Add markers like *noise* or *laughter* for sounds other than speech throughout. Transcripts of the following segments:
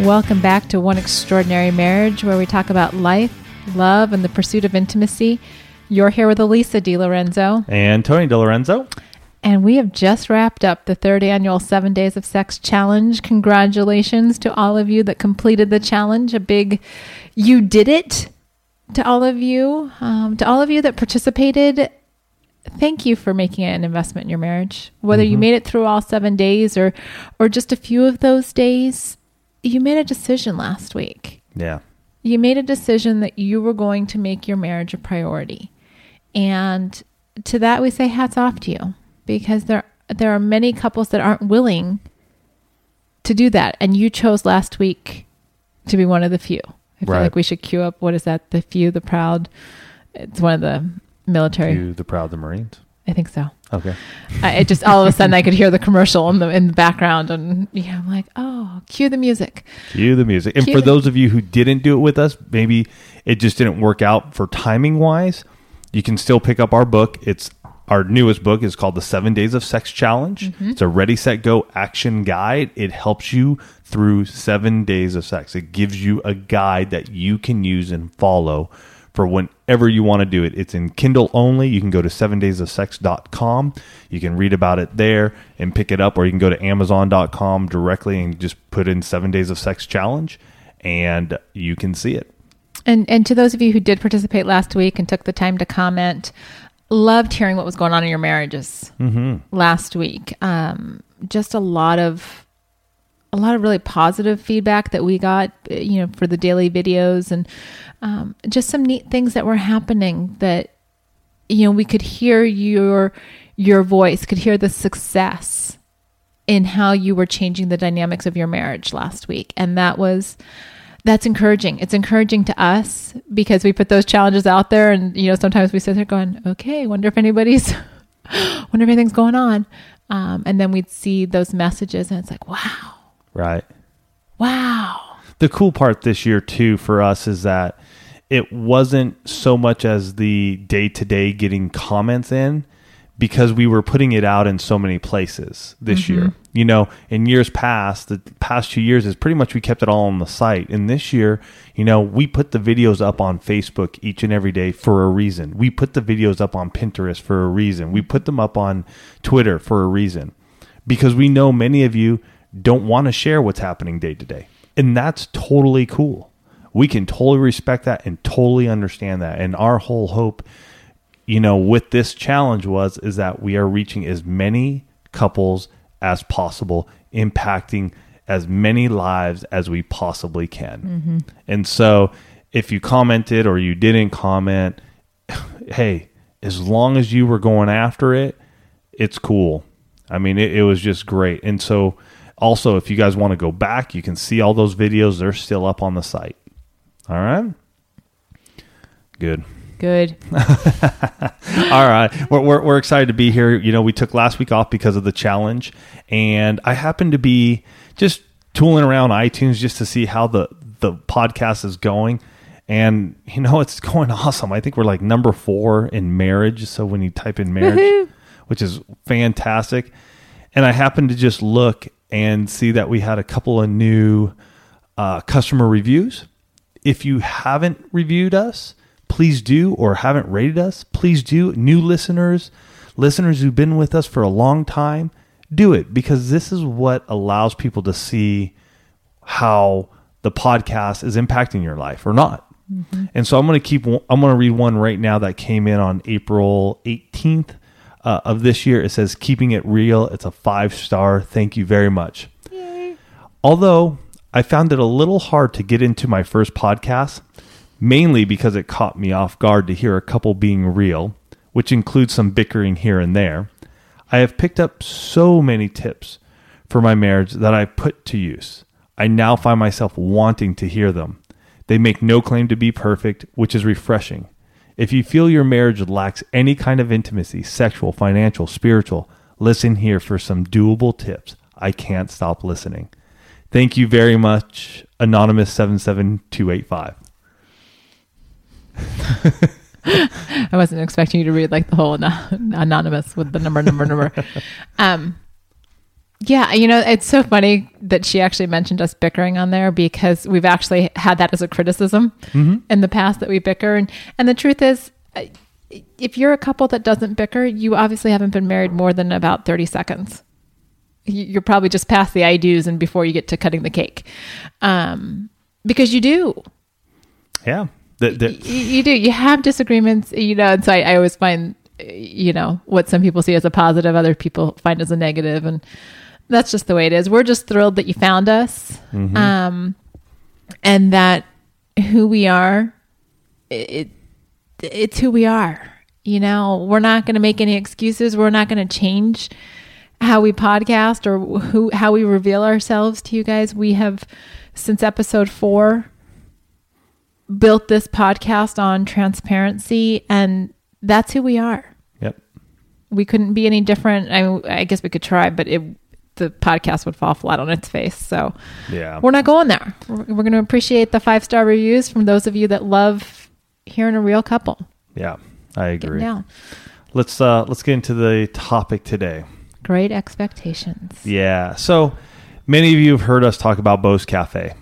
Welcome back to One Extraordinary Marriage, where we talk about life, love, and the pursuit of intimacy. You're here with Elisa DiLorenzo. And Tony DiLorenzo. And we have just wrapped up the third annual Seven Days of Sex Challenge. Congratulations to all of you that completed the challenge. A big you did it to all of you. Um, to all of you that participated, thank you for making an investment in your marriage. Whether you made it through all seven days or, or just a few of those days, you made a decision last week. Yeah. You made a decision that you were going to make your marriage a priority. And to that we say hats off to you because there there are many couples that aren't willing to do that and you chose last week to be one of the few. I feel Right. like we should queue up what is that? The few, the proud. It's one of the military. You, the proud, the Marines. I think so. Okay. I, it just all of a sudden I could hear the commercial in the in the background and yeah, I'm like, oh, cue the music. Cue the music. And Cue for the- those of you who didn't do it with us, maybe it just didn't work out for timing wise, you can still pick up our book. It's our newest book is called The Seven Days of Sex Challenge. Mm-hmm. It's a ready, set, go action guide. It helps you through seven days of sex. It gives you a guide that you can use and follow for whenever you want to do it. It's in Kindle only. You can go to 7daysofsex.com. You can read about it there and pick it up, or you can go to amazon.com directly and just put in seven days of sex challenge and you can see it. And and to those of you who did participate last week and took the time to comment, loved hearing what was going on in your marriages last week. Um, just a lot of a lot of really positive feedback that we got, uh, you know, for the daily videos and um, just some neat things that were happening that you know we could hear your your voice, could hear the success in how you were changing the dynamics of your marriage last week, and that was that's encouraging. It's encouraging to us because we put those challenges out there, and you know sometimes we sit there going, "Okay, wonder if anybody's, *laughs* wonder if anything's going on," um, and then we'd see those messages, and it's like, "Wow, Right. wow, the cool part this year too for us is that it wasn't so much as the day to day getting comments in because we were putting it out in so many places this mm-hmm. year. You know, in years past, the past two years is pretty much we kept it all on the site. And this year, you know, we put the videos up on Facebook each and every day for a reason. We put the videos up on Pinterest for a reason. We put them up on Twitter for a reason because we know many of you don't want to share what's happening day to day. And that's totally cool. We can totally respect that and totally understand that. And our whole hope, you know, with this challenge was is that we are reaching as many couples as possible, impacting as many lives as we possibly can. Mm-hmm. And so if you commented or you didn't comment, *sighs* hey, as long as you were going after it, it's cool. I mean, it, it was just great. And so, also, if you guys want to go back, you can see all those videos. They're still up on the site. All right. Good. good." *laughs* All right. We're, we're, we're excited to be here. You know, we took last week off because of the challenge, and I happened to be just tooling around iTunes just to see how the, the podcast is going. And, you know, it's going *laughs* awesome. I think we're like number four in marriage. So when you type in marriage, Woohoo. which is fantastic. And I happened to just look and see that we had a couple of new uh, customer reviews. If you haven't reviewed us, please do, or haven't rated us, please do. New listeners, listeners who've been with us for a long time, do it because this is what allows people to see how the podcast is impacting your life or not. And so I'm going to keep, I'm going to read one right now that came in on April 18th uh, of this year. It says, Keeping It Real. It's a five star. Thank you very much. Although I found it a little hard to get into my first podcast, mainly because it caught me off guard to hear a couple being real, which includes some bickering here and there. I have picked up so many tips for my marriage that I put to use. I now find myself wanting to hear them. They make no claim to be perfect, which is refreshing. If you feel your marriage lacks any kind of intimacy, sexual, financial, spiritual, listen here for some doable tips. I can't stop listening. Thank you very much, Anonymous 77285. *laughs* I wasn't expecting you to read like the whole anonymous with the number, number, number. *laughs* Um, yeah, you know, it's so funny that she actually mentioned us bickering on there because we've actually had that as a criticism in the past that we bicker. And, and the truth is, uh, if you're a couple that doesn't bicker, you obviously haven't been married more than about 30 seconds. You- You're probably just past the I do's and before you get to cutting the cake. Um, because you do. Yeah. That, that, you, you do you have disagreements you know and so I, I always find you know what some people see as a positive other people find as a negative and that's just the way it is. We're just thrilled that you found us um and that who we are it it's who we are you know? We're not going to make any excuses. We're not going to change how we podcast or who how we reveal ourselves to you guys. We have since episode 4 built this podcast on transparency and that's who we are. Yep. we couldn't be any different. I, mean, I guess we could try but it the podcast would fall flat on its face so Yeah. we're not going there we're, we're going to appreciate the five star reviews from those of you that love hearing a real couple Yeah. I agree. Let's uh let's get into the topic today. great expectations Yeah. So many of you have heard us talk about Bo's Cafe.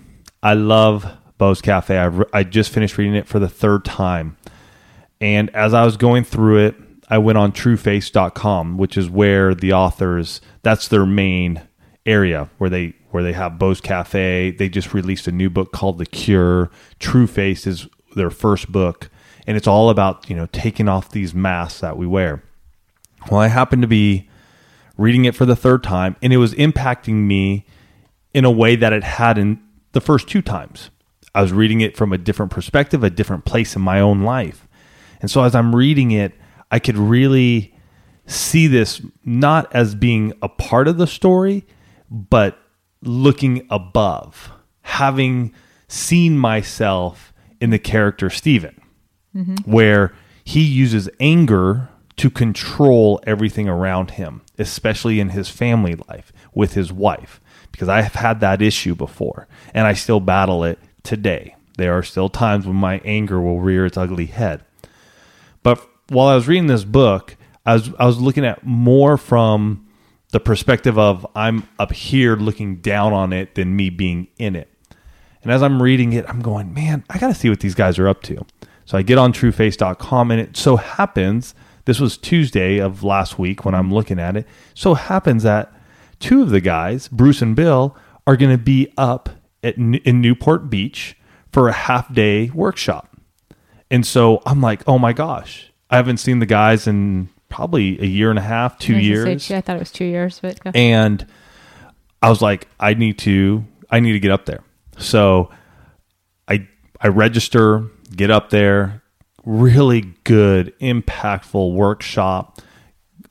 I love Bo's Cafe. I, re- I just finished reading it for the third time. And as I was going through it, I went on truefaced.com, which is where the authors, that's their main area where they where they have Bo's Cafe. They just released a new book called The Cure. TrueFaced is their first book, and it's all about, you know, taking off these masks that we wear. Well, I happened to be reading it for the third time, and it was impacting me in a way that it hadn't the first two times. I was reading it from a different perspective, a different place in my own life. And so as I'm reading it, I could really see this not as being a part of the story, but looking above, having seen myself in the character Stephen, mm-hmm. where he uses anger to control everything around him, especially in his family life with his wife, because I have had that issue before and I still battle it today. There are still times when my anger will rear its ugly head. While I was reading this book, I was I was looking at more from the perspective of I'm up here looking down on it than me being in it. And as I'm reading it, I'm going, man, I got to see what these guys are up to. So I get on truefaced.com and it so happens this was Tuesday of last week when I'm looking at it. So happens that two of the guys, Bruce and Bill, are going to be up at in Newport Beach for a half day workshop. And so I'm like, oh my gosh, I haven't seen the guys in probably a year and a half, two I gonna say years. I thought it was two years, but. And I was like, I need to, I need to get up there. So I, I register, get up there, really good, impactful workshop.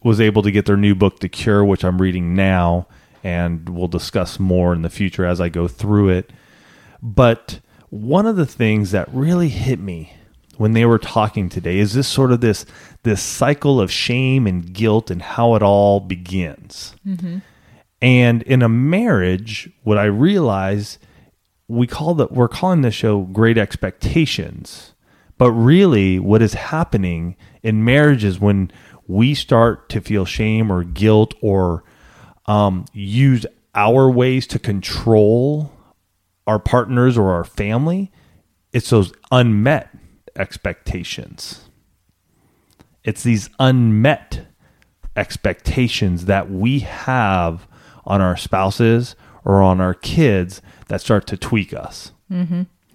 Was able to get their new book, The Cure, which I'm reading now, and we'll discuss more in the future as I go through it. But one of the things that really hit me when they were talking today is this sort of this this cycle of shame and guilt and how it all begins. And in a marriage, what I realize we call that we're calling this show Great Expectations. But really what is happening in marriage is when we start to feel shame or guilt or um, use our ways to control our partners or our family, it's those unmet expectations. It's these unmet expectations that we have on our spouses or on our kids that start to tweak us.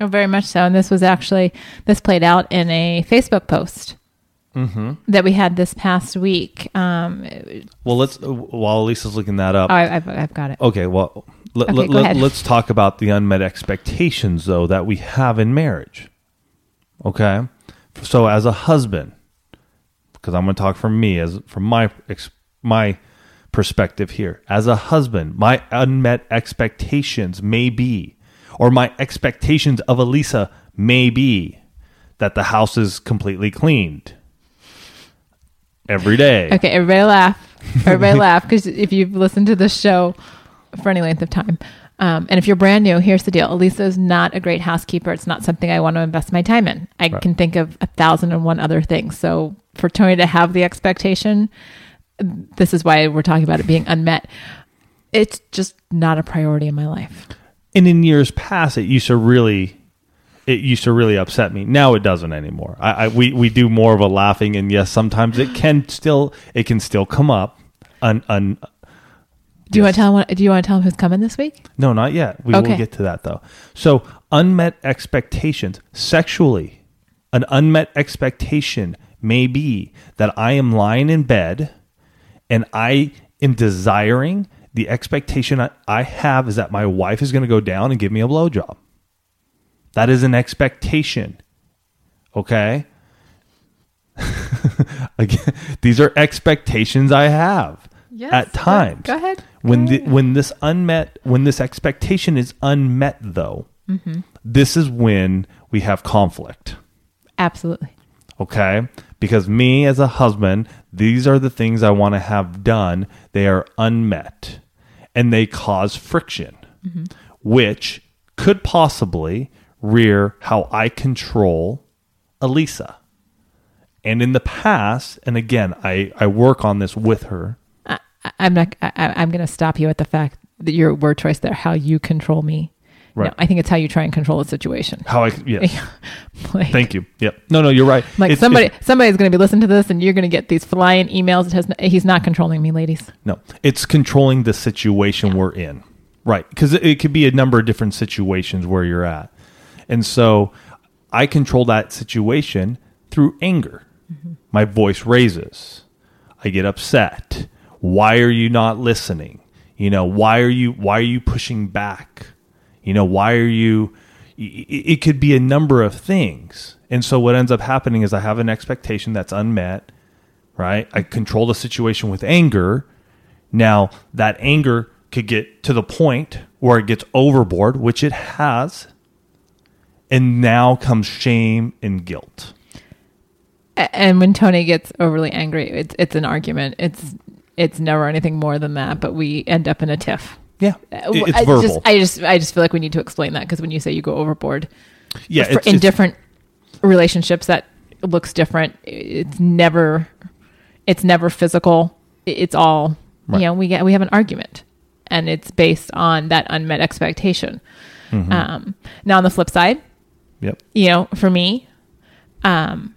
Oh, very much so. And this was actually this played out in a Facebook post Mm-hmm. that we had this past week. Um, Well, let's while Lisa's looking that up. oh, I, I've, I've got it. Okay, well, let, Okay, let, go ahead. us talk about the unmet expectations, though, that we have in marriage. Okay, so as a husband, because I'm going to talk from me as from my ex, my perspective here. As a husband, my unmet expectations may be, or my expectations of Elisa may be, that the house is completely cleaned every day. Okay, everybody laugh. Everybody *laughs* laugh because if you've listened to this show for any length of time, um, and if you're brand new, here's the deal: Elisa is not a great housekeeper. It's not something I want to invest my time in. I Right. can think of a thousand and one other things. So for Tony to have the expectation, this is why we're talking about it being unmet. It's just not a priority in my life. And in years past, it used to really, it used to really upset me. Now it doesn't anymore. I, I we we do more of a laughing, and yes, sometimes it can still it can still come up. Un, un, Do you Yes. want to tell? Him, do you want to tell him who's coming this week? No, not yet. We Okay. will get to that though. So, unmet expectations sexually, an unmet expectation may be that I am lying in bed and I am desiring the expectation I- I have is that my wife is going to go down and give me a blowjob. That is an expectation. Okay? *laughs* Again, these are expectations I have at times. Go ahead. when the, when this unmet when this expectation is unmet though mm-hmm. this is when we have conflict. Absolutely. okay? Because me as a husband these are the things i want to have done. They are unmet. And they cause friction mm-hmm. which could possibly rear how i control elisa. And in the past and again i i work on this with her I'm not. I, I- I'm going to stop you at the fact that your word choice there. How you control me. Right. No, I think it's how you try and control a situation. how i yes *laughs* like, thank you Yeah. no no you're right Like It's- somebody, it's- somebody's going to be listening to this, and you're going to get these flying emails. It has. He's not controlling me, ladies. No, it's controlling the situation we're in. Right. Because it, it could be a number of different situations where you're at. And so I control that situation through anger. Mm-hmm. My voice raises. I get upset. Why are you not listening? You know, why are you why are you pushing back? You know, why are you it could be a number of things. And so what ends up happening is I have an expectation that's unmet right? I control the situation with anger. Now, that anger could get to the point where it gets overboard, which it has. And now comes shame and guilt. And when Tony gets overly angry, it's it's an argument. It's it's never anything more than that. But we end up in a tiff. Yeah. Uh, It's I verbal. Just, I just I just feel like we need to explain that because when you say you go overboard, yeah. for- It's, in it's- different relationships that looks different. It's never it's never physical. It's all Right. you know. We get we have an argument, and it's based on that unmet expectation. Mm-hmm. Um, now on the flip side, Yep. you know, for me, um,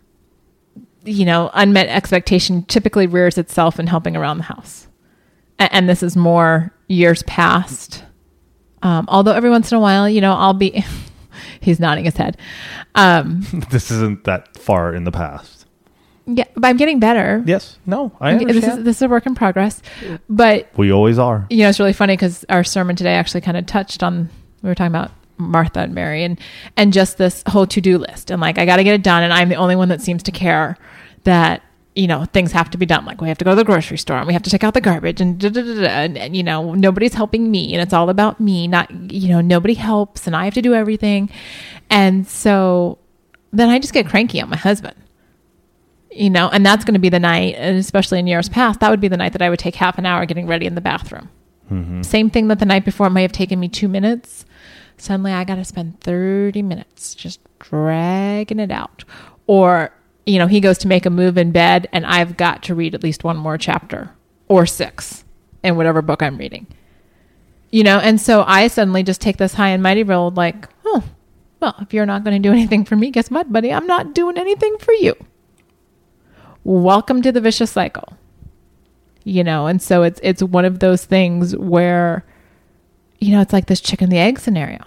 you know, unmet expectation typically rears itself in helping around the house, A- and this is more years past. Um, although every once in a while, you know, I'll be. *laughs* he's nodding his head. Um, *laughs* This isn't that far in the past. yeah, but I'm getting better. Yes. No, I understand. This is this is a work in progress, but we always are. you know, it's really funny because our sermon today actually kind of touched on we were talking about Martha and Mary and and just this whole to do list. And like I got to get it done and I'm the only one that seems to care that you know things have to be done. Like we have to go to the grocery store and we have to take out the garbage and da, da, da, and, and you know nobody's helping me and it's all about me not you know nobody helps and I have to do everything. And so then I just get cranky on my husband you know and that's going to be the night and especially in years past that would be the night that i would take half an hour getting ready in the bathroom. Mm-hmm. Same thing that the night before may have taken me two minutes suddenly i got to spend 30 minutes just dragging it out. Or you know he goes to make a move in bed and i've got to read at least one more chapter or six in whatever book i'm reading. You know and so i suddenly just take this high and mighty road like oh well if you're not going to do anything for me guess what buddy? I'm not doing anything for you. Welcome to the vicious cycle. You know and so it's it's one of those things where you know it's like this chicken the egg scenario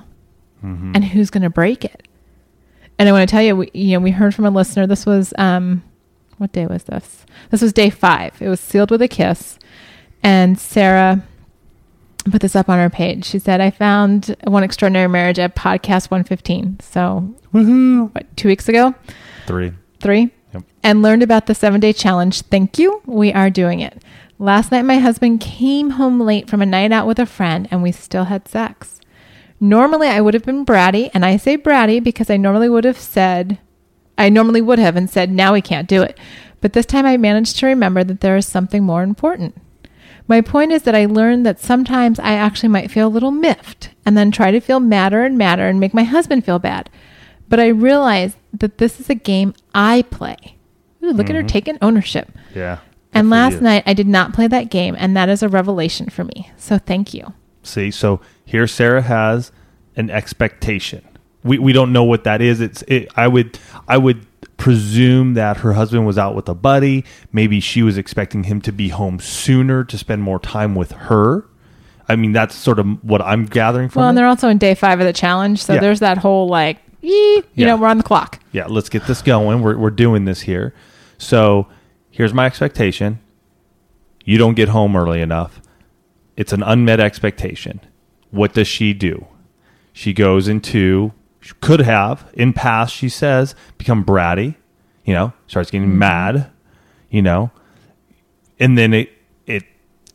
and who's going to break it and i want to tell you we, you know we heard from a listener this was um what day was this this was day five it was sealed with a kiss and sarah put this up on her page she said i found one extraordinary marriage at podcast 115 so Woohoo. what two weeks ago Three. three Yep. and learned about the seven day challenge. Thank you. We are doing it. Last night, my husband came home late from a night out with a friend and we still had sex. Normally, I would have been bratty, and I say bratty because I normally would have said, I normally would have and said, now we can't do it. But this time I managed to remember that there is something more important. My point is that I learned that sometimes I actually might feel a little miffed and then try to feel madder and madder and make my husband feel bad. But I realized that this is a game I play. Ooh, look at her taking ownership. Yeah. And last you. night I did not play that game, and that is a revelation for me. So thank you. See, so here Sarah has an expectation. We we don't know what that is. It's it, I would I would presume that her husband was out with a buddy. Maybe she was expecting him to be home sooner to spend more time with her. I mean, that's sort of what I'm gathering from Well, and it. they're also in day five of the challenge, so Yeah. there's that whole like, ee, you Yeah. know, we're on the clock. yeah, let's get this going. We're we're doing this here. So here's my expectation. You don't get home early enough. It's an unmet expectation. What does she do? She goes into she could have in past she says become bratty, you know, starts getting mm-hmm. mad, you know, and then it it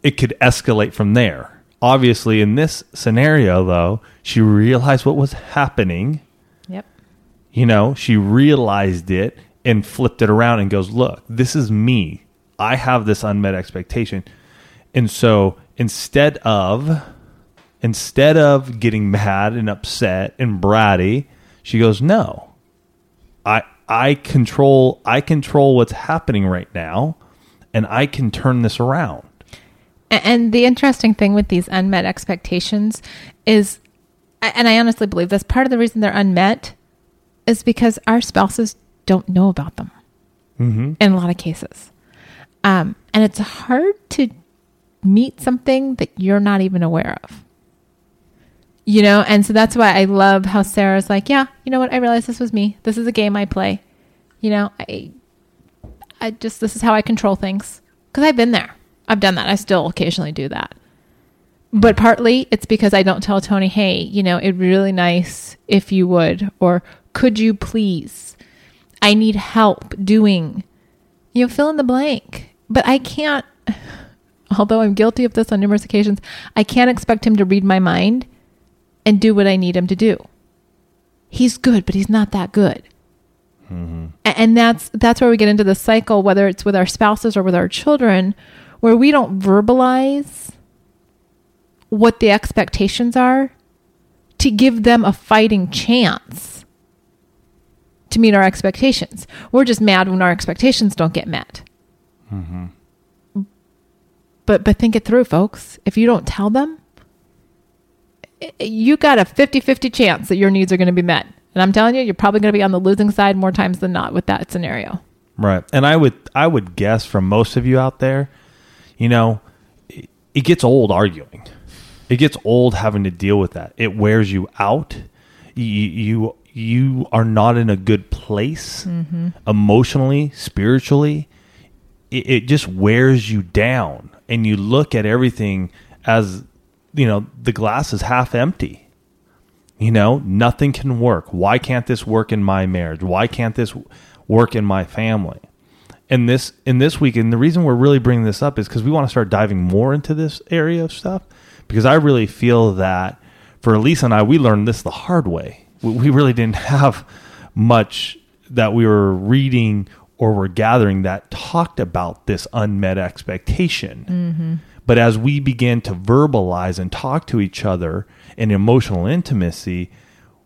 it could escalate from there. Obviously, in this scenario, though, she realized what was happening Yep. you know, she realized it and flipped it around and goes, Look, this is me. I have this unmet expectation. And so instead of instead of getting mad and upset and bratty, she goes, No. I I control I control what's happening right now and I can turn this around. And the interesting thing with these unmet expectations is, and I honestly believe this, part of the reason they're unmet is because our spouses don't know about them Mm-hmm. in a lot of cases. Um, and it's hard to meet something that you're not even aware of. You know, and so that's why I love how Sarah's like, yeah, you know what? I realize this was me. This is a game I play. You know, I, I just this is how I control things because I've been there. I've done that. I still occasionally do that. But partly it's because I don't tell Tony, hey, you know, it'd be really nice if you would, or could you please? I need help doing, you know, fill in the blank. But I can't, *laughs* although I'm guilty of this on numerous occasions, I can't expect him to read my mind and do what I need him to do. He's good, but he's not that good. Mm-hmm. A- And that's that's where we get into the cycle, whether it's with our spouses or with our children, where we don't verbalize what the expectations are to give them a fighting chance to meet our expectations. We're just mad when our expectations don't get met. Mm-hmm. But but think it through, folks. If you don't tell them, you got a 50-50 chance that your needs are going to be met. And I'm telling you, you're probably going to be on the losing side more times than not with that scenario. Right. And I would I would guess from most of you out there, you know, it, it gets old arguing. It gets old having to deal with that. It wears you out. You you, you are not in a good place mm-hmm. emotionally, spiritually. It, it just wears you down and you look at everything as you know, the glass is half empty. You know, nothing can work. Why can't this work in my marriage? Why can't this work in my family? And this in this week, and the reason we're really bringing this up is because we want to start diving more into this area of stuff. Because I really feel that for Elisa and I, we learned this the hard way. We, we really didn't *laughs* have much that we were reading or were gathering that talked about this unmet expectation. Mm-hmm. But as we began to verbalize and talk to each other in emotional intimacy,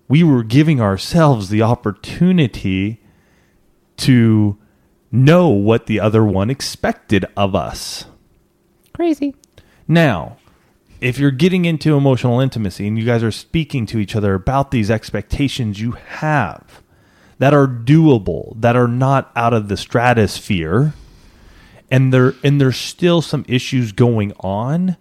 we were giving ourselves the opportunity to know what the other one expected of us. Crazy. Now, if you're getting into emotional intimacy and you guys are speaking to each other about these expectations you have that are doable, that are not out of the stratosphere, and there and there's still some issues going on,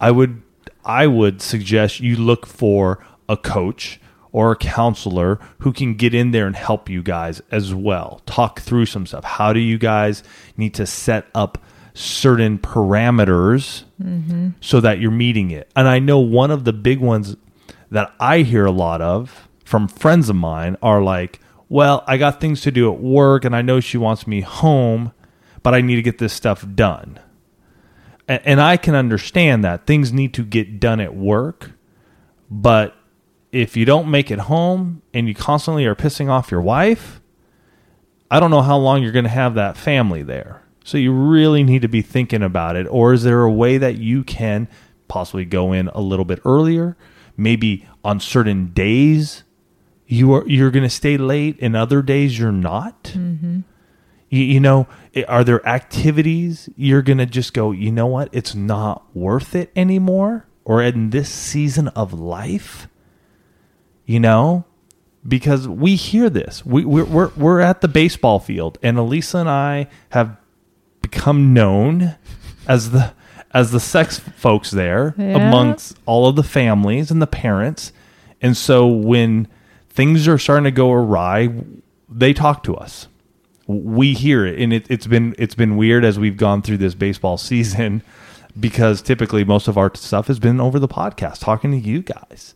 I would I would suggest you look for a coach or a counselor who can get in there and help you guys as well. Talk through some stuff. How do you guys need to set up certain parameters mm-hmm. so that you're meeting it? And I know one of the big ones that I hear a lot of from friends of mine are like, well, I got things to do at work and I know she wants me home, but I need to get this stuff done. A- And I can understand that things need to get done at work, but if you don't make it home and you constantly are pissing off your wife, I don't know how long you're going to have that family there. So you really need to be thinking about it. Or is there a way that you can possibly go in a little bit earlier? Maybe on certain days you are you're going to stay late, and other days you're not. Mm-hmm. You, you know, are there activities you're going to just go? You know what? It's not worth it anymore. Or in this season of life, you know, because we hear this. We, we're, we're, we're at the baseball field, and Elisa and I have become known as the as the sex folks there Yeah. amongst all of the families and the parents. And so when things are starting to go awry, they talk to us. We hear it, and it, it's been it's been weird as we've gone through this baseball *laughs* season because typically most of our stuff has been over the podcast, talking to you guys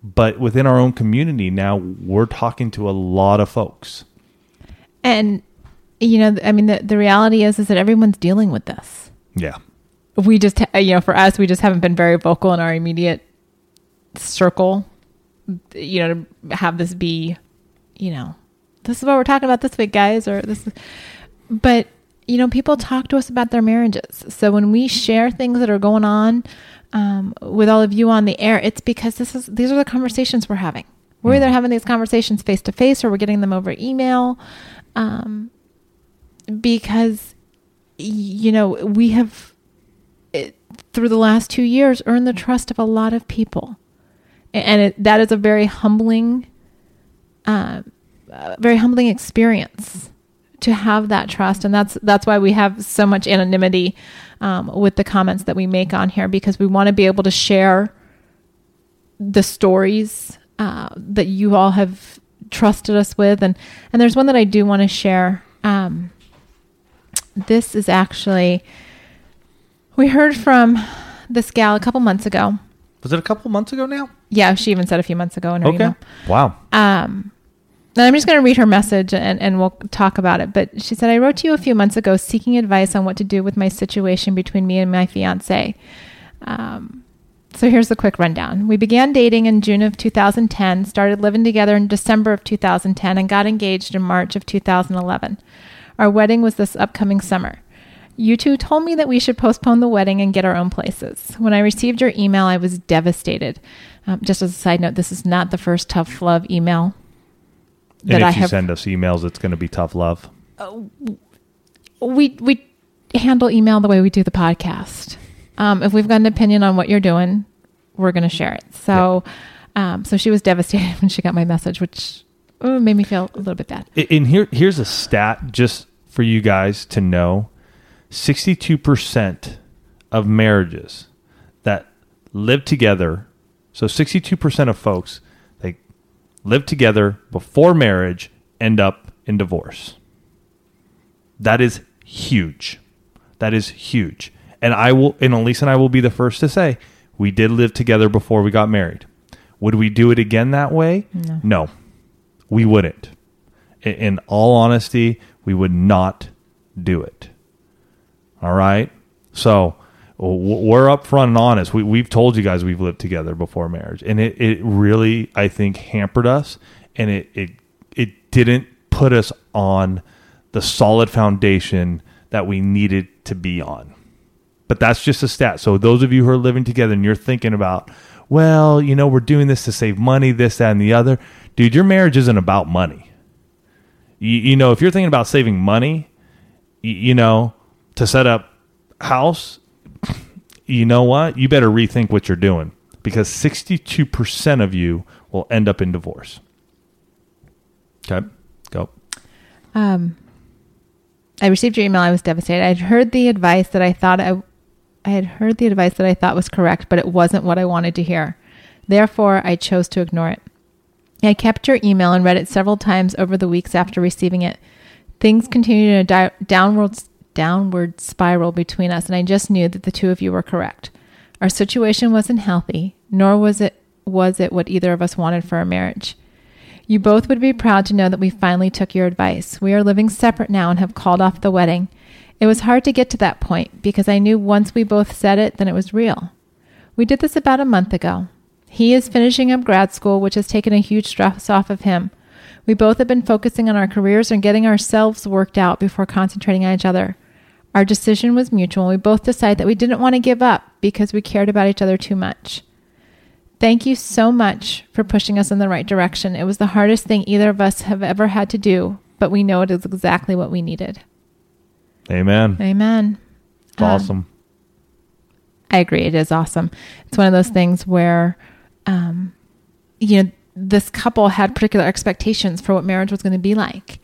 but within our own community now we're talking to a lot of folks And you know, I mean, the the reality is is that everyone's dealing with this. yeah We just, you know, for us, we just haven't been very vocal in our immediate circle. You know, to have this be, you know, this is what we're talking about this week, guys, or this. Is, but you know, people talk to us about their marriages. So when we share things that are going on um, with all of you on the air, it's because this is these are the conversations we're having. We're either having these conversations face to face or we're getting them over email. Um, because you know we have it, through the last two years earned the trust of a lot of people and it, that is a very humbling uh, very humbling experience to have that trust. And that's that's why we have so much anonymity um, with the comments that we make on here because we want to be able to share the stories uh, that you all have trusted us with. And and there's one that I do want to share. Um, this is actually we heard from this gal a couple months ago. Was it a couple months ago now? Yeah she even said a few months ago in her email. Wow. Um, and I'm just going to read her message and, and we'll talk about it. But she said, I wrote to you a few months ago seeking advice on what to do with my situation between me and my fiance. Um, so here's the quick rundown. We began dating in June of 2010, started living together in December of 2010, and got engaged in March of 2011. Our wedding was this upcoming summer. You two told me that we should postpone the wedding and get our own places. When I received your email, I was devastated. Um, just as a side note, this is not the first tough love email and that if I you have. send us emails it's going to be tough love we we handle email the way we do the podcast. Um, if we've got an opinion on what you're doing, we're going to share it. So, um, so she was devastated *laughs* when she got my message, which uh, made me feel a little bit bad. And here here's a stat just for you guys to know 62% of marriages that live together so 62% of folks live together before marriage end up in divorce. That is huge. That is huge. And i will and elise and i will be the first to say we did live together before we got married. Would we do it again that way? No. We wouldn't. In, in all honesty, we would not do it. All right. So we're upfront and honest. We, we've told you guys we've lived together before marriage, and it, it really, I think, hampered us, and it, it it didn't put us on the solid foundation that we needed to be on. But that's just a stat. So those of you who are living together and you're thinking about, well, you know, we're doing this to save money, this, that, and the other, dude, your marriage isn't about money you, you know if you're thinking about saving money you, you know to set up house you know what you better rethink what you're doing because 62% of you will end up in divorce okay go Um, I received your email. I was devastated. I had heard the advice that I thought I, I had heard the advice that I thought was correct, but it wasn't what I wanted to hear. Therefore, I chose to ignore it. I kept your email and read it several times over the weeks after receiving it. Things continued in a di- downward downward spiral between us, and I just knew that the two of you were correct. Our situation wasn't healthy, nor was it was it what either of us wanted for our marriage. You both would be proud to know that we finally took your advice. We are living separate now and have called off the wedding. It was hard to get to that point because I knew once we both said it, then it was real. We did this about a month ago. He is finishing up grad school, which has taken a huge stress off of him. We both have been focusing on our careers and getting ourselves worked out before concentrating on each other. Our decision was mutual. We both decided that we didn't want to give up because we cared about each other too much. Thank you so much for pushing us in the right direction. It was the hardest thing either of us have ever had to do, but we know it is exactly what we needed. Amen. Amen. It's Um, awesome. I agree. It is awesome. It's one of those things where, um, you know, this couple had particular expectations for what marriage was going to be like.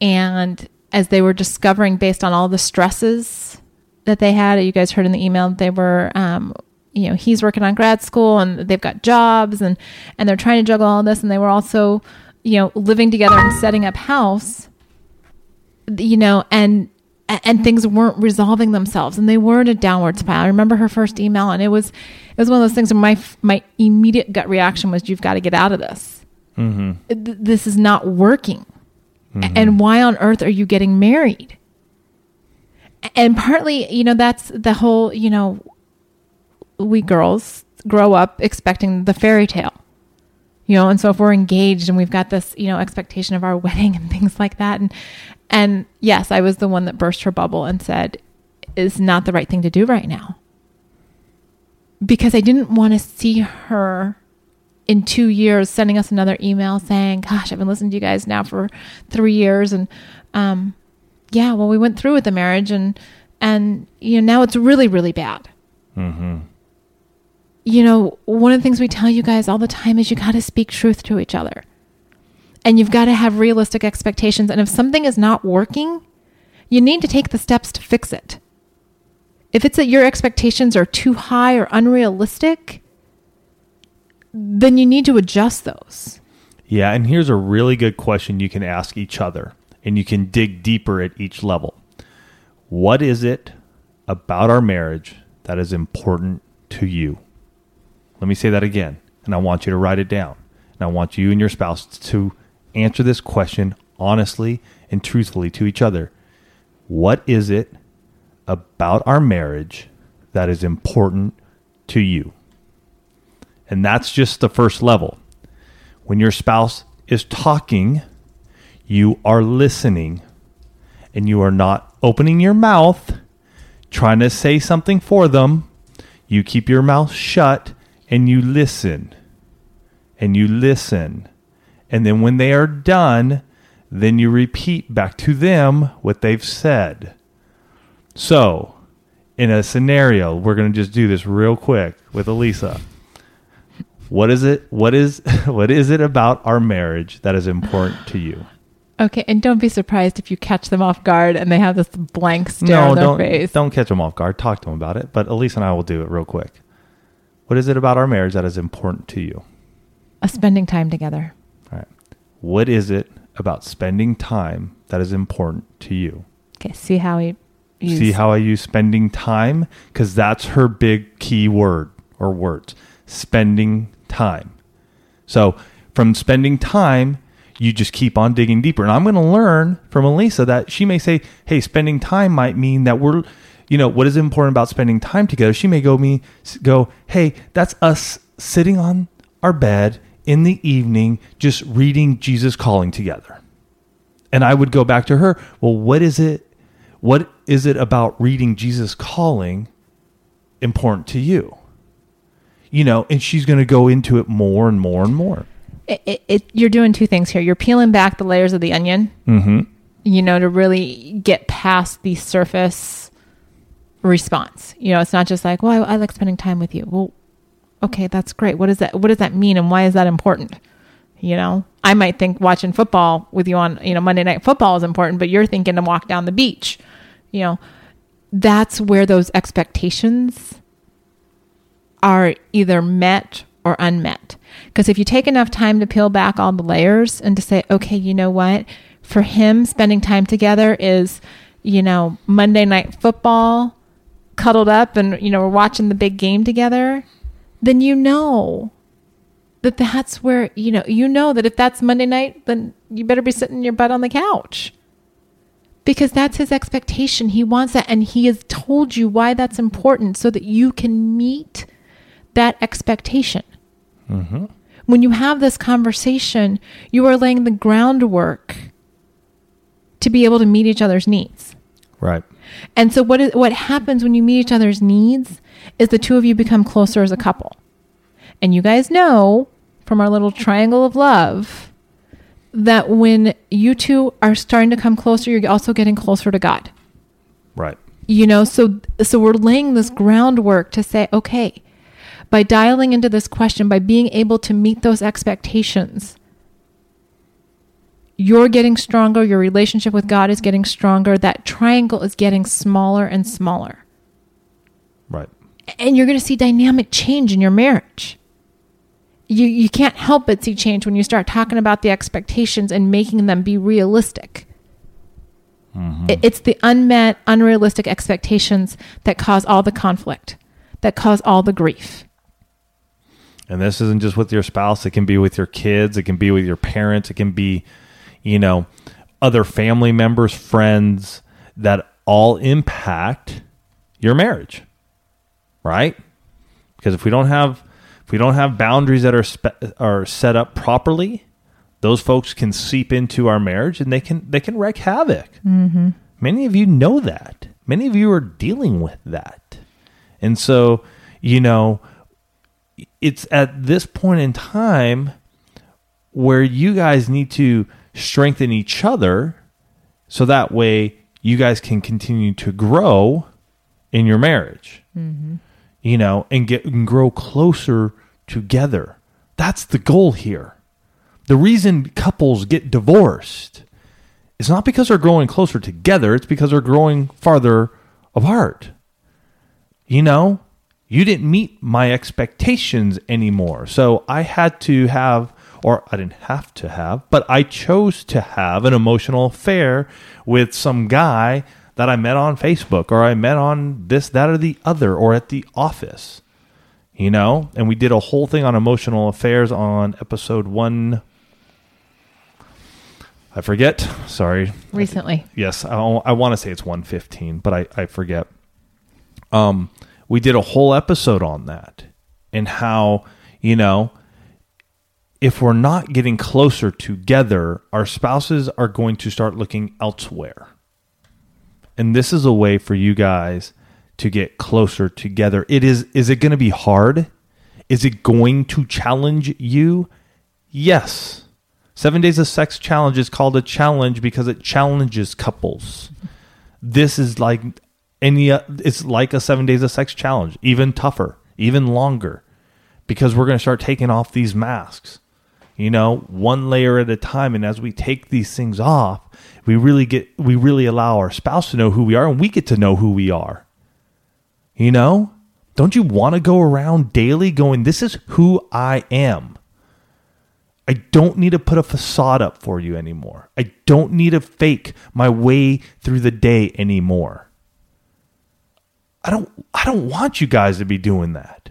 And as they were discovering based on all the stresses that they had, you guys heard in the email, they were, um, you know, he's working on grad school and they've got jobs and, and they're trying to juggle all this. And they were also, you know, living together and setting up house, you know, and and things weren't resolving themselves and they were in a downward spiral. I remember her first email and it was it was one of those things where my my immediate gut reaction was you've got to get out of this. Mm-hmm. This is not working. Mm-hmm. And why on earth are you getting married? And partly, you know, that's the whole, you know, we girls grow up expecting the fairy tale. You know, and so if we're engaged and we've got this, you know, expectation of our *laughs* wedding and things like that and and yes, I was the one that burst her bubble and said it's not the right thing to do right now. Because I didn't want to see her in 2 years sending us another email saying, "Gosh, I've been listening to you guys now for 3 years and um yeah, well we went through with the marriage and and you know now it's really really bad." Mm-hmm. you know, one of the things we tell you guys all the time is you got to speak truth to each other. And you've got to have realistic expectations. And if something is not working, you need to take the steps to fix it. If it's that your expectations are too high or unrealistic, then you need to adjust those. Yeah, and here's a really good question you can ask each other, and you can dig deeper at each level. What is it about our marriage that is important to you? Let me say that again, and I want you to write it down. And I want you and your spouse to answer this question honestly and truthfully to each other. What is it about our marriage that is important to you? And that's just the first level. When your spouse is talking, you are listening and you are not opening your mouth trying to say something for them. You keep your mouth shut and you listen. And you listen. And then when they are done, then you repeat back to them what they've said. So, in a scenario, we're going to just do this real quick with Elisa. What is it? What is *laughs* what is it about our marriage that is important to you? Okay, and don't be surprised if you catch them off guard and they have this blank stare on their don't face. don't catch them off guard. Talk to them about it. But Elise and I will do it real quick. What is it about our marriage that is important to you? A spending time together. All right. What is it about spending time that is important to you? Okay, see how he used- See how I use spending time because that's her big key word or words. Spending time. So from spending time, you just keep on digging deeper. And I'm going to learn from Elisa that she may say, "Hey, spending time might mean that we're, you know, what is important about spending time together?" She may go me go, "Hey, that's us sitting on our bed in the evening just reading Jesus calling together." And I would go back to her, "Well, what is it what is it about reading Jesus calling important to you?" You know, and she's going to go into it more and more and more. it, it, it, you're doing two things here. You're peeling back the layers of the onion, Mhm. you know, to really get past the surface response. You know, it's not just like, well, I, I like spending time with you. Well, okay, that's great. What does that What does that mean, and why is that important? You know, I might think watching football with you on, you know, Monday night football is important, but you're thinking to walk down the beach. You know, that's where those expectations are either met or unmet. Because if you take enough time to peel back all the layers and to say, okay, you know what? For him, spending time together is, you know, Monday night football, cuddled up, and, you know, we're watching the big game together, then you know that that's where, you know, you know that if that's Monday night, then you better be sitting your butt on the couch. because that's his expectation. He wants that. And he has told you why that's important so that you can meet that expectation. Mm-hmm. When you have this conversation, you are laying the groundwork to be able to meet each other's needs. Right. And so what is what happens when you meet each other's needs is the two of you become closer as a couple. And you guys know from our little triangle of love that when you two are starting to come closer, you're also getting closer to God. Right. You know, so so we're laying this groundwork to say, okay, by dialing into this question, by being able to meet those expectations, you're getting stronger, your relationship with God is getting stronger, that triangle is getting smaller and smaller. Right. And you're going to see dynamic change in your marriage. You you can't help but see change when you start talking about the expectations and making them be realistic. Mm-hmm. It- It's the unmet, unrealistic expectations that cause all the conflict, that cause all the grief. And this isn't just with your spouse, it can be with your kids, it can be with your parents, it can be, you know, other family members, friends that all impact your marriage. Right? Because if we don't have if we don't have boundaries that are spe- are set up properly, those folks can seep into our marriage and they can they can wreak havoc. Mm-hmm. Many of you know that. Many of you are dealing with that, and so you know it's at this point in time where you guys need to strengthen each other so that way you guys can continue to grow in your marriage mm-hmm. you know and get and grow closer together. That's the goal here. The reason couples get divorced is not because they're growing closer together it's because they're growing farther apart. You know, you didn't meet my expectations anymore. So I had to have, or I didn't have to have, but I chose to have an emotional affair with some guy that I met on Facebook or I met on this, that, or the other, or at the office. You know, and we did a whole thing on emotional affairs on episode one. I forget. Sorry. Recently. Yes, I, I want to say it's 115, but I, I forget. Um, we did a whole episode on that and how, you know, if we're not getting closer together, our spouses are going to start looking elsewhere. And this is a way for you guys to get closer together. It is is it going to be hard? Is it going to challenge you? Yes. 7 Days of Sex Challenge is called a challenge because it challenges couples. This is like any uh, it's like a 7 Days of Sex challenge, even tougher, even longer because we're going to start taking off these masks. You know, one layer at a time and as we take these things off, we really get we really allow our spouse to know who we are and we get to know who we are. You know? Don't you want to go around daily going this is who I am? I don't need to put a facade up for you anymore. I don't need to fake my way through the day anymore. I don't I don't want you guys to be doing that.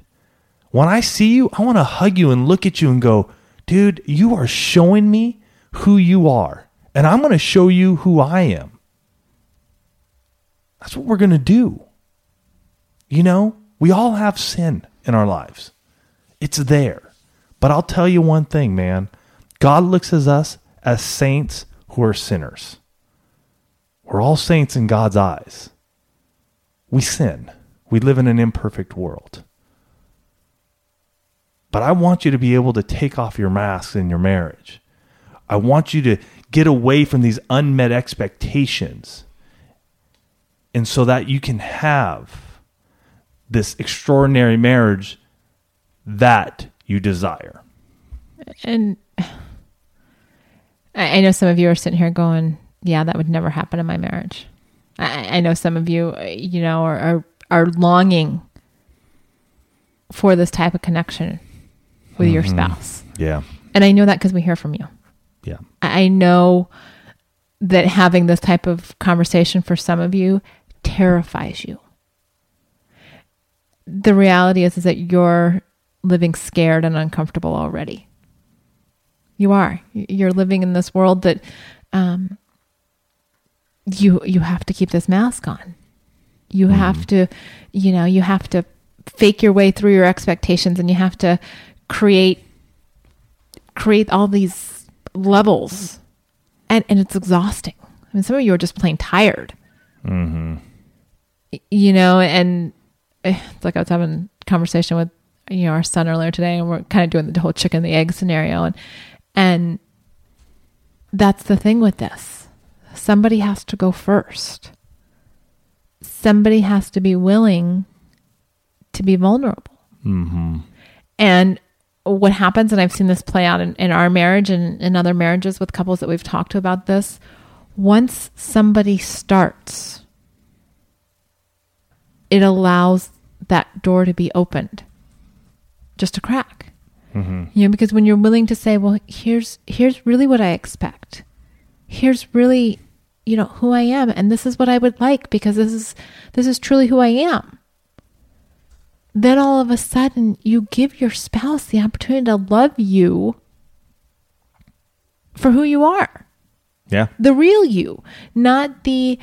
When I see you, I want to hug you and look at you and go, "Dude, you are showing me who you are, and I'm going to show you who I am." That's what we're going to do. You know, we all have sin in our lives. It's there. But I'll tell you one thing, man. God looks at us as saints who are sinners. We're all saints in God's eyes. We sin. We live in an imperfect world. But I want you to be able to take off your masks in your marriage. I want you to get away from these unmet expectations. And so that you can have this extraordinary marriage that you desire. And I, know some of you are sitting here going, "Yeah, that would never happen in my marriage." I, I know some of you, uh, you know, are, are are longing for this type of connection with your spouse, Yeah. and I know that because we hear from you. Yeah. I I know that having this type of conversation for some of you terrifies you. The reality is, is that you're living scared and uncomfortable already. You are. You're living in this world that um, you you have to keep this mask on. You Mm-hmm. have to, you know, you have to fake your way through your expectations, and you have to create create all these levels, and and it's exhausting. I mean, some of you are just plain tired. Mm-hmm. You know, and eh, it's like I was having a conversation with you know our son earlier today, and we're kind of doing the whole chicken and the egg scenario, and and that's the thing with this. Somebody has to go first. Somebody has to be willing to be vulnerable. Mm-hmm. And what happens, and I've seen this play out in, in our marriage and in other marriages with couples that we've talked to about this, once somebody starts, it allows that door to be opened just a crack. Mm-hmm. You know, because when you're willing to say, well, here's here's really what I expect. Here's really, you know, who I am and this is what I would like because this is this is truly who I am. Then all of a sudden you give your spouse the opportunity to love you for who you are. Yeah. The real you, not the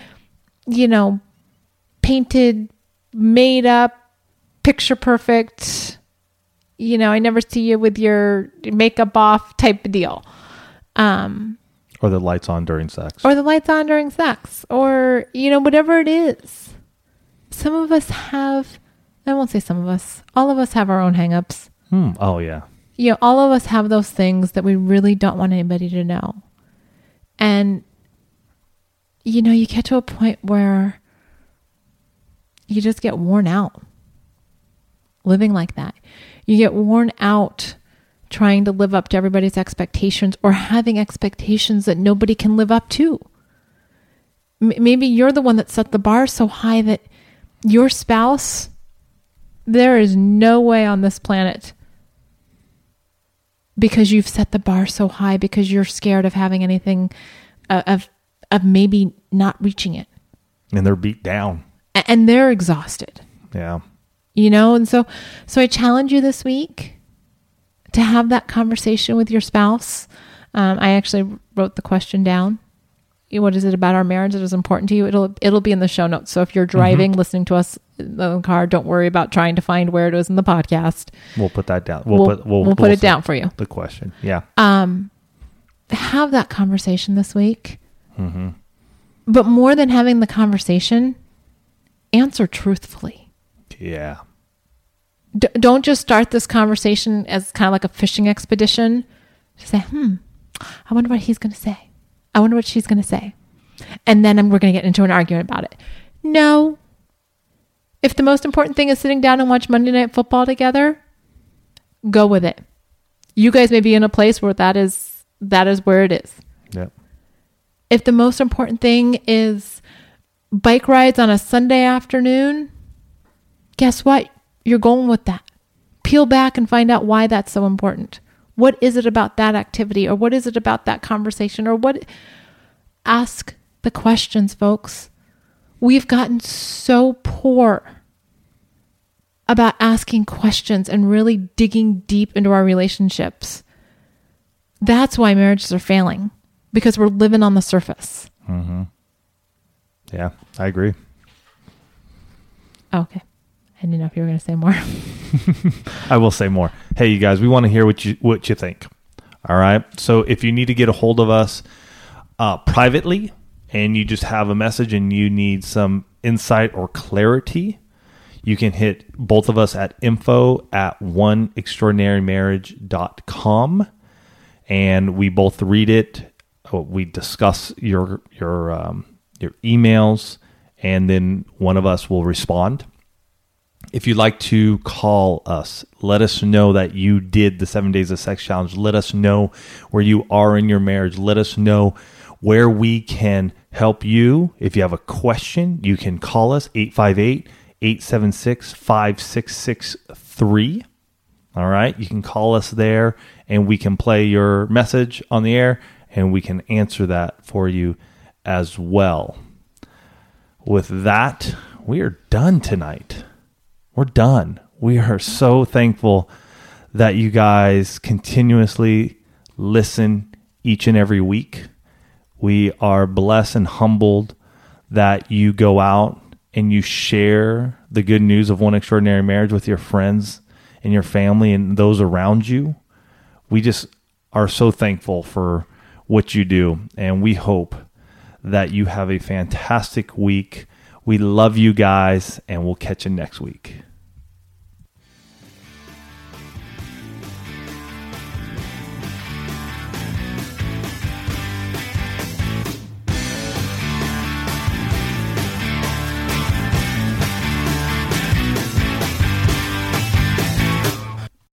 you know, painted, made up, picture perfect, you know, I never see you with your makeup off type of deal. Um, Or the lights on during sex. or the lights on during sex, or, you know, whatever it is. Some of us have, I won't say some of us, all of us have our own hangups. Hmm. Oh yeah. You know, all of us have those things that we really don't want anybody to know. And, you know, you get to a point where you just get worn out living like that. You get worn out trying to live up to everybody's expectations or having expectations that nobody can live up to. M- maybe you're the one that set the bar so high that your spouse, there is no way on this planet because you've set the bar so high because you're scared of having anything uh, of of maybe not reaching it And they're beat down. And they're exhausted Yeah. you know and so so i challenge you this week to have that conversation with your spouse um, i actually wrote the question down what is it about our marriage that is important to you it'll it'll be in the show notes so if you're driving listening to us in the car don't worry about trying to find where it is in the podcast We'll put that down. we'll, We'll, put we'll, we'll put we'll it down for you The question. Yeah. um, have that conversation this week. Mm-hmm. But more than having the conversation, answer truthfully. Yeah. D- don't just start this conversation as kind of like a fishing expedition. Just say, hmm, I wonder what he's going to say. I wonder what she's going to say. And then we're going to get into an argument about it. No. If the most important thing is sitting down and watch Monday Night Football together, go with it. You guys may be in a place where that is that is where it is. Yep. if the most important thing is bike rides on a Sunday afternoon, guess what? You're going with that. Peel back and find out why that's so important. What is it about that activity or what is it about that conversation or what ask the questions, folks. We've gotten so poor about asking questions and really digging deep into our relationships. That's why marriages are failing because we're living on the surface. Mm-hmm. Yeah. I agree. Okay. I didn't know if you were going to say more. *laughs* I will say more. Hey, you guys, we want to hear what you what you think. All right. So if you need to get a hold of us uh, privately, and you just have a message and you need some insight or clarity, you can hit both of us at info at oneextraordinarymarriage.com and we both read it. Uh, We discuss your your um, your emails, and then one of us will respond. If you'd like to call us, let us know that you did the seven days of sex challenge. Let us know where you are in your marriage. Let us know where we can help you. If you have a question, you can call us 858 876 5663. All right. You can call us there and we can play your message on the air and we can answer that for you as well. With that, we are done tonight. We're done. We are so thankful that you guys continuously listen each and every week. We are blessed and humbled that you go out and you share the good news of one extraordinary marriage with your friends and your family and those around you. We just are so thankful for what you do. And we hope that you have a fantastic week. We love you guys, and we'll catch you next week.